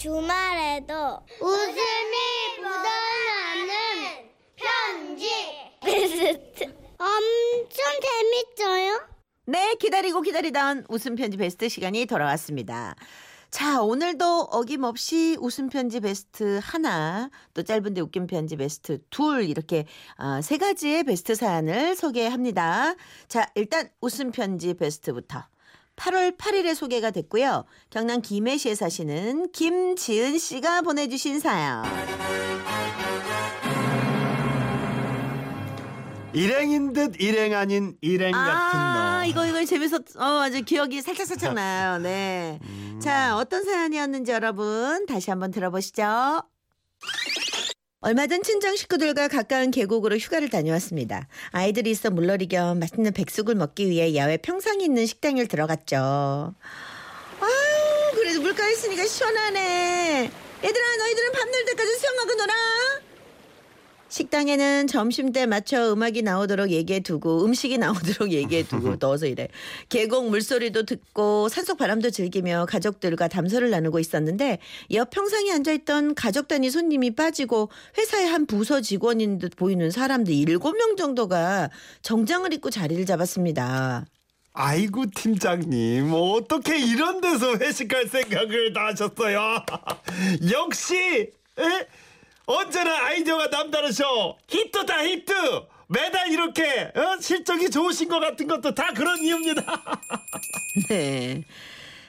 주말에도 웃음이 묻어나는 편지 베스트 엄청 재밌어요. 네, 기다리고 기다리던 웃음 편지 베스트 시간이 돌아왔습니다. 자, 오늘도 어김없이 웃음 편지 베스트 하나, 또 짧은데 웃긴 편지 베스트 둘, 이렇게 아, 세 가지의 베스트 사연을 소개합니다. 자, 일단 웃음 편지 베스트부터. 8월 8일에 소개가 됐고요. 경남 김해시에 사시는 김지은 씨가 보내주신 사연. 일행인 듯 일행 아닌 일행 같은 아, 너. 이거 이거 재밌었. 어, 아주 기억이 살짝 살짝 나요. 네. 자, 어떤 사연이었는지 여러분 다시 한번 들어보시죠. 얼마 전 친정 식구들과 가까운 계곡으로 휴가를 다녀왔습니다. 아이들이 있어 물놀이 겸 맛있는 백숙을 먹기 위해 야외 평상이 있는 식당을 들어갔죠. 아유, 그래도 물가에 있으니까 시원하네. 얘들아, 너희들은 밤늘 때까지 수영하고 놀아. 식당에는 점심때 맞춰 음악이 나오도록 얘기해 두고 음식이 나오도록 얘기해 두고 넣어서 이래. 계곡 물소리도 듣고 산속 바람도 즐기며 가족들과 담소를 나누고 있었는데 옆 평상에 앉아 있던 가족 단위 손님이 빠지고 회사의 한 부서 직원인 듯 보이는 사람들 일곱 명 정도가 정장을 입고 자리를 잡았습니다. 아이고 팀장님 어떻게 이런 데서 회식할 생각을 다 하셨어요? 역시 에? 언제나 아이디어가 남다르셔. 히트다 히트. 매달 이렇게 어? 실적이 좋으신 것 같은 것도 다 그런 이유입니다. 네.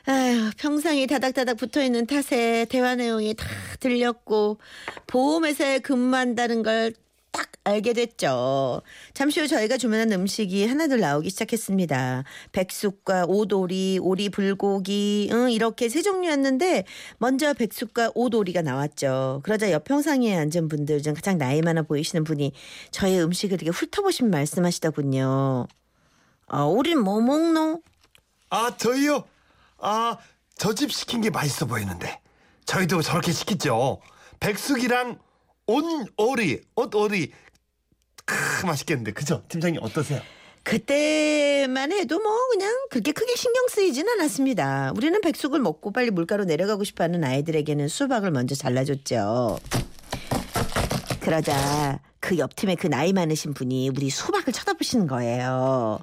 아휴, 평상이 다닥다닥 붙어 있는 탓에 대화 내용이 다 들렸고 보험회사에 근무한다는 걸 딱 알게 됐죠. 잠시 후 저희가 주문한 음식이 하나둘 나오기 시작했습니다. 백숙과 오돌이, 오리 불고기, 응, 이렇게 세 종류였는데 먼저 백숙과 오돌이가 나왔죠. 그러자 옆 평상에 앉은 분들 중 가장 나이 많아 보이시는 분이 저의 음식을 이렇게 훑어보신 말씀하시더군요. 아, 우린 뭐 먹노? 아 저희요. 아 저 집 시킨 게 맛있어 보이는데 저희도 저렇게 시켰죠. 백숙이랑 온오리 옷오리 크 맛있겠는데 그죠? 팀장님 어떠세요? 그때만 해도 뭐 그냥 그렇게 크게 신경 쓰이진 않았습니다. 우리는 백숙을 먹고 빨리 물가로 내려가고 싶어하는 아이들에게는 수박을 먼저 잘라줬죠. 그러자 그 옆 팀에 그 나이 많으신 분이 우리 수박을 쳐다보시는 거예요.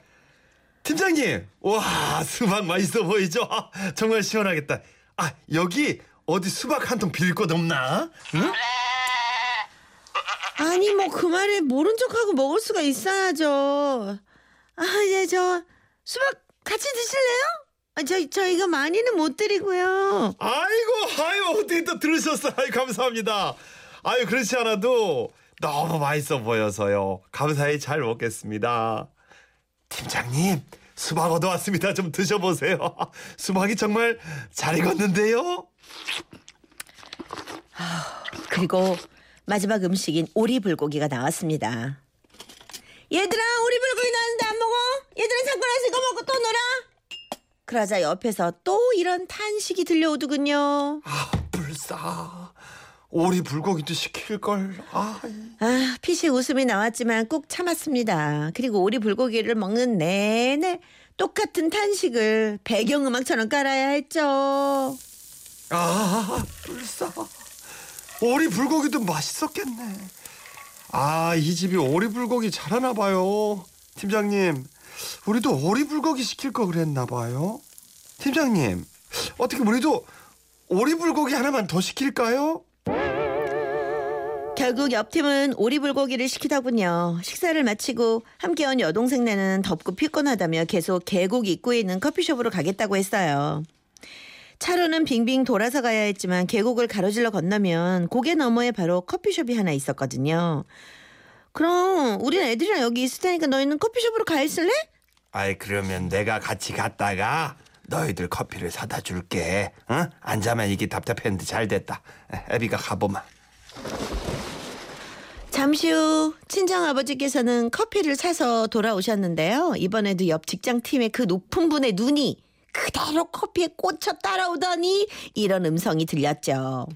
팀장님, 와 수박 맛있어 보이죠? 아, 정말 시원하겠다. 아 여기 어디 수박 한 통 빌릴 곳 없나? 응? 아니 뭐 그 말에 모른 척하고 먹을 수가 있어야죠. 아, 예, 저 수박 같이 드실래요? 아, 저 저희가 많이는 못 드리고요. 아이고, 아유 어떻게 또 들으셨어요? 아유, 감사합니다. 아유 그렇지 않아도 너무 맛있어 보여서요. 감사히 잘 먹겠습니다. 팀장님, 수박 얻어왔습니다. 좀 드셔보세요. 수박이 정말 잘 익었는데요. 그리고 마지막 음식인 오리 불고기가 나왔습니다. 얘들아 오리 불고기 나왔는데 안 먹어? 얘들아 잠깐 와서 이거 먹고 또 놀아. 그러자 옆에서 또 이런 탄식이 들려오더군요. 아, 불싸. 오리 불고기도 시킬 걸. 아, 아, 피식 웃음이 나왔지만 꾹 참았습니다. 그리고 오리 불고기를 먹는 내내 똑같은 탄식을 배경음악처럼 깔아야 했죠. 아, 불싸. 오리 불고기도 맛있었겠네. 아, 이 집이 오리 불고기 잘하나 봐요. 팀장님, 우리도 오리 불고기 시킬 거 그랬나 봐요. 팀장님, 어떻게 우리도 오리 불고기 하나만 더 시킬까요? 결국 옆팀은 오리불고기를 시키더군요. 식사를 마치고 함께 온 여동생네는 덥고 피곤하다며 계속 계곡 입구에 있는 커피숍으로 가겠다고 했어요. 차로는 빙빙 돌아서 가야 했지만 계곡을 가로질러 건너면 고개 너머에 바로 커피숍이 하나 있었거든요. 그럼 우린 애들이랑 여기 있을 테니까 너희는 커피숍으로 가 있을래? 아이, 그러면 내가 같이 갔다가 너희들 커피를 사다 줄게. 응? 앉아만 이게 답답했는데 잘 됐다. 애비가 가보마. 잠시 후 친정 아버지께서는 커피를 사서 돌아오셨는데요. 이번에도 옆 직장 팀의 그 높은 분의 눈이 그대로 커피에 꽂혀 따라오더니 이런 음성이 들렸죠.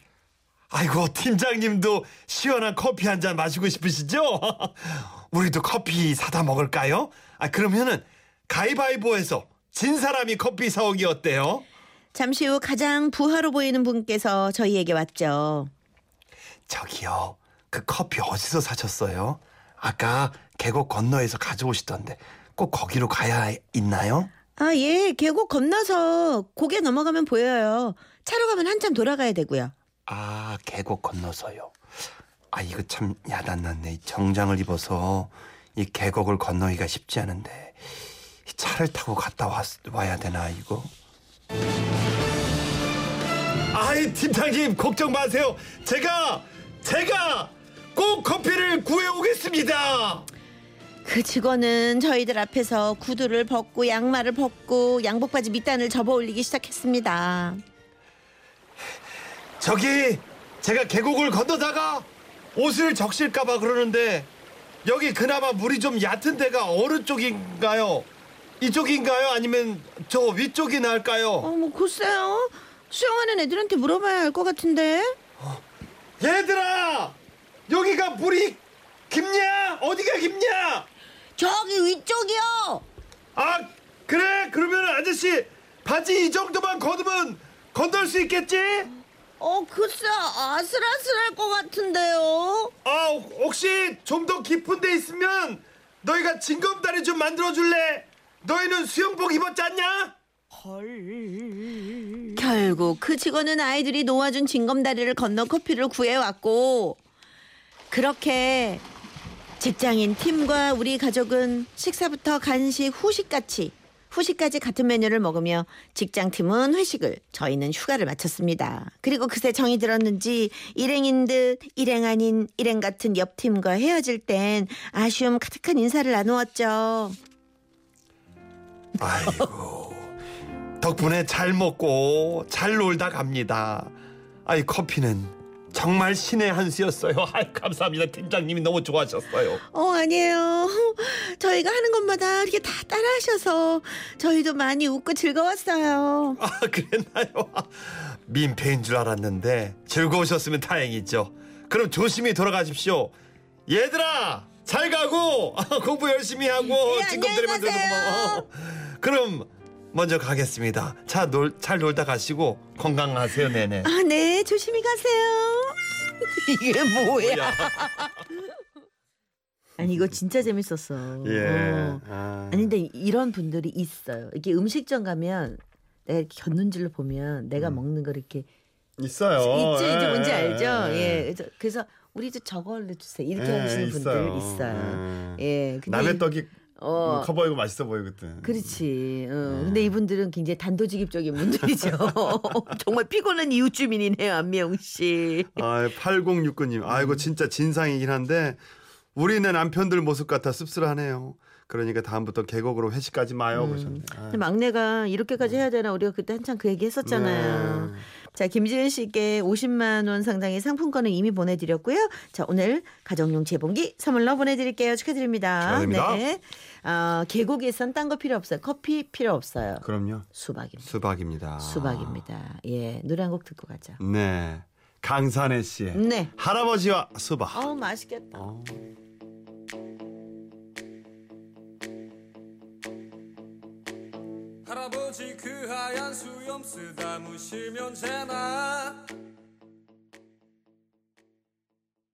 아이고 팀장님도 시원한 커피 한 잔 마시고 싶으시죠? 우리도 커피 사다 먹을까요? 아 그러면은 가위바위보해서 진 사람이 커피 사오기 어때요? 잠시 후 가장 부하로 보이는 분께서 저희에게 왔죠. 저기요. 그 커피 어디서 사셨어요? 아까 계곡 건너에서 가져오시던데 꼭 거기로 가야 있나요? 아, 예. 계곡 건너서 고개 넘어가면 보여요. 차로 가면 한참 돌아가야 되고요. 아, 계곡 건너서요. 아, 이거 참 야단났네. 이 정장을 입어서 이 계곡을 건너기가 쉽지 않은데 이 차를 타고 갔다 왔, 와야 되나 이거? 아이 팀장님 걱정 마세요. 제가 제가 꼭 커피를 구해 오겠습니다. 그 직원은 저희들 앞에서 구두를 벗고 양말을 벗고 양복바지 밑단을 접어 올리기 시작했습니다. 저기 제가 계곡을 건너다가 옷을 적실까봐 그러는데 여기 그나마 물이 좀 얕은 데가 어느 쪽인가요? 이쪽인가요? 아니면 저 위쪽이 나을까요? 어, 뭐 글쎄요. 수영하는 애들한테 물어봐야 할것 같은데. 얘들아 여기가 물이 깊냐? 어디가 깊냐? 저기 위쪽이요. 아 그래 그러면 아저씨 바지 이 정도만 걷으면 건널 수 있겠지? 어, 글쎄 아슬아슬할 것 같은데요. 아 혹시 좀 더 깊은 데 있으면 너희가 징검다리 좀 만들어 줄래? 너희는 수영복 입었지 않냐? 결국 그 직원은 아이들이 놓아준 징검다리를 건너 커피를 구해왔고 그렇게 직장인 팀과 우리 가족은 식사부터 간식, 후식같이 후식까지 같은 메뉴를 먹으며 직장 팀은 회식을 저희는 휴가를 마쳤습니다. 그리고 그새 정이 들었는지 일행인 듯 일행 아닌 일행 같은 옆 팀과 헤어질 땐 아쉬움 가득한 인사를 나누었죠. 아이고 덕분에 잘 먹고 잘 놀다 갑니다. 아이 커피는 정말 신의 한 수였어요. 아이 감사합니다. 팀장님이 너무 좋아하셨어요. 어, 아니에요. 저희가 하는 것마다 이렇게 다 따라하셔서 저희도 많이 웃고 즐거웠어요. 아 그랬나요? 민폐인 줄 알았는데 즐거우셨으면 다행이죠. 그럼 조심히 돌아가십시오. 얘들아 잘 가고 공부 열심히 하고 예, 친구들이 안녕히 가세요. 뭐. 그럼 먼저 가겠습니다. 자, 놀, 잘 놀다 가시고 건강하세요, 네네. 아, 네. 조심히 가세요. 이게 뭐야? 아니, 이거 진짜 재밌었어. 어. 아. 아니, 근데 이런 분들이 있어요. 이렇게 음식점 가면 내가 이렇게 곁눈질로 보면 내가 먹는 걸 이렇게 있어요. 있죠, 이제 뭔지 예, 알죠? 예. 예. 그래서, 그래서 우리도 저걸로 주세요. 이렇게 예, 하시는 분들 있어요. 있어요. 예. 예. 근데 남의 이- 떡이 어. 커 보이고 맛있어 보이거든. 그렇지. 어. 네. 근데 이분들은 굉장히 단도직입적인 분들이죠. 정말 피곤한 이웃 주민이네요, 안미영 씨. 아, 8069님. 아이고 진짜 진상이긴 한데 우리네 남편들 모습 같아 씁쓸하네요. 그러니까 다음부터 계곡으로 회식까지 마요 그러셨네. 아. 막내가 이렇게까지 해야 되나 우리가 그때 한참 그 얘기 했었잖아요. 네. 자, 김지은 씨께 50만 원 상당의 상품권을 이미 보내드렸고요. 자, 오늘 가정용 재봉기 선물로 보내드릴게요. 축하드립니다. 축하드립니다. 네. 어, 계곡에선 딴 거 필요 없어요. 커피 필요 없어요. 그럼요. 수박입니다. 수박입니다. 수박입니다. 예, 노래 한 곡 듣고 가죠. 네. 강산혜 씨의 네. 할아버지와 수박. 어우, 맛있겠다. 어. 그 하얀 수염 쓰다 무시면 되나